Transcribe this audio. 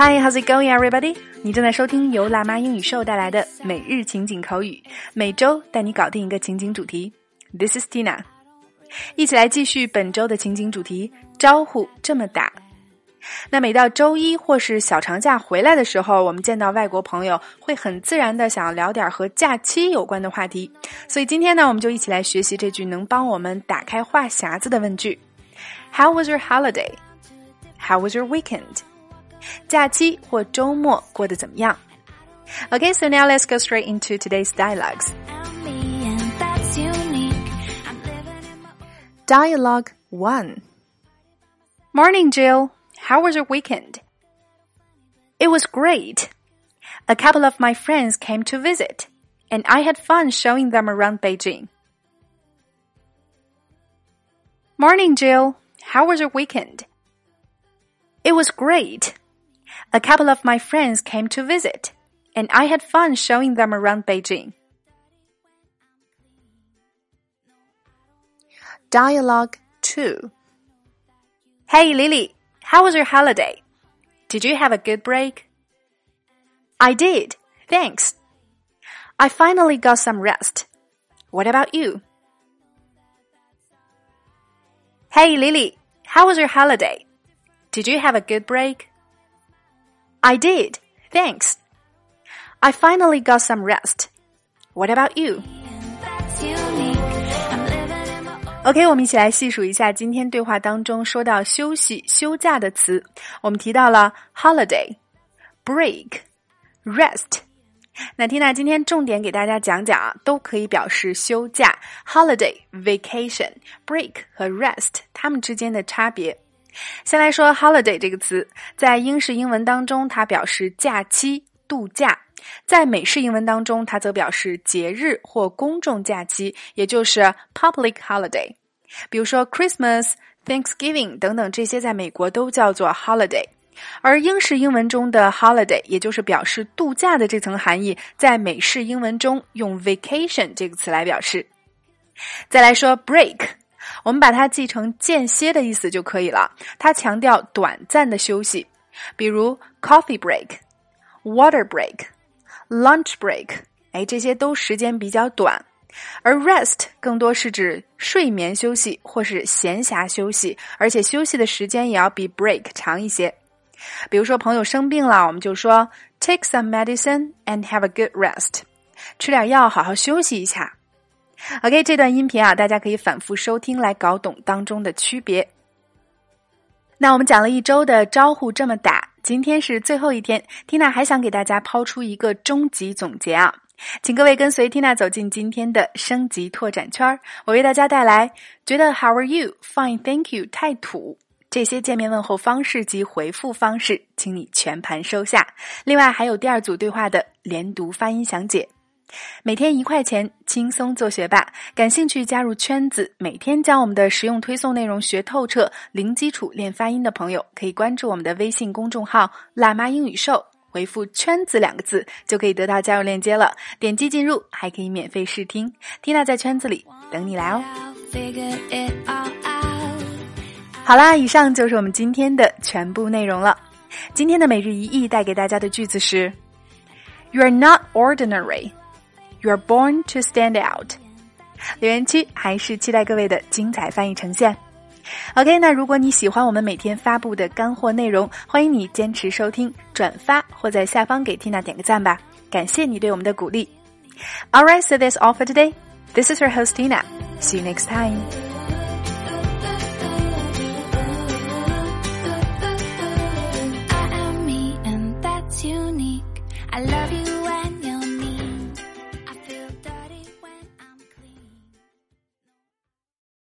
Hi, how's it going, everybody? 你正在收听由辣妈英语秀带来的每日情景口语，每周带你搞定一个情景主题。This is Tina，一起来继续本周的情景主题。招呼这么打。那每到周一或是小长假回来的时候，我们见到外国朋友会很自然的想要聊点和假期有关的话题。所以今天呢，我们就一起来学习这句能帮我们打开话匣子的问句：How was your holiday? How was your weekend? 假期或周末过得怎么样？Okay, so now let's go straight into today's dialogues. Dialogue 1 Morning, Jill. How was your weekend? It was great. A couple of my friends came to visit, and I had fun showing them around Beijing. Morning, Jill. How was your weekend? It was great. A couple of my friends came to visit, and I had fun showing them around Beijing. Dialogue 2 Hey Lily, how was your holiday? Did you have a good break? I did, thanks. I finally got some rest. What about you? Hey Lily, how was your holiday? Did you have a good break? I did, thanks. I finally got some rest. What about you? OK，我们一起来细数一下今天对话当中说到休息、休假的词。我们提到了 holiday、break、rest。那缇娜今天重点给大家讲讲啊，都可以表示休假：holiday、vacation、break 和 rest，它们之间的差别。 先来说 holiday 这个词，在英式英文当中，它表示假期、度假；在美式英文当中，它则表示节日或公众假期，也就是 public holiday。比如说 Christmas、Thanksgiving 等等，这些在美国都叫做 holiday。而英式英文中的 holiday，也就是表示度假的这层含义，在美式英文中用 vacation 这个词来表示。再来说 break。我们把它记成间歇的意思就可以了。它强调短暂的休息，比如 coffee break、water break、lunch break，哎，这些都时间比较短。而 rest 更多是指睡眠休息或是闲暇休息，而且休息的时间也要比 break 长一些。比如说朋友生病了，我们就说 take some medicine and have a good rest，吃点药，好好休息一下。OK，这段音频啊，大家可以反复收听来搞懂当中的区别。那我们讲了一周的招呼这么打，今天是最后一天，Tina 还想给大家抛出一个终极总结啊，请各位跟随 Tina 走进今天的升级拓展圈儿。我为大家带来觉得 How are you? Fine, thank you 太土这些见面问候方式及回复方式，请你全盘收下。另外还有第二组对话的连读发音详解。每天一块钱，轻松做学霸。感兴趣加入圈子，每天将我们的实用推送内容学透彻，零基础练发音的朋友，可以关注我们的微信公众号“辣妈英语秀”，回复“圈子”两个字，就可以得到加入链接了。点击进入，还可以免费试听。缇娜在圈子里等你来哦。好啦，以上就是我们今天的全部内容了。今天的每日一译带给大家的句子是：“You are not ordinary。” You're born to stand out。留言区还是期待各位的精彩翻译呈现。OK，那如果你喜欢我们每天发布的干货内容，欢迎你坚持收听、转发或在下方给 Tina 点个赞吧，感谢你对我们的鼓励。Alright, so that's all for today. This is your host Tina. See you next time. I love you when you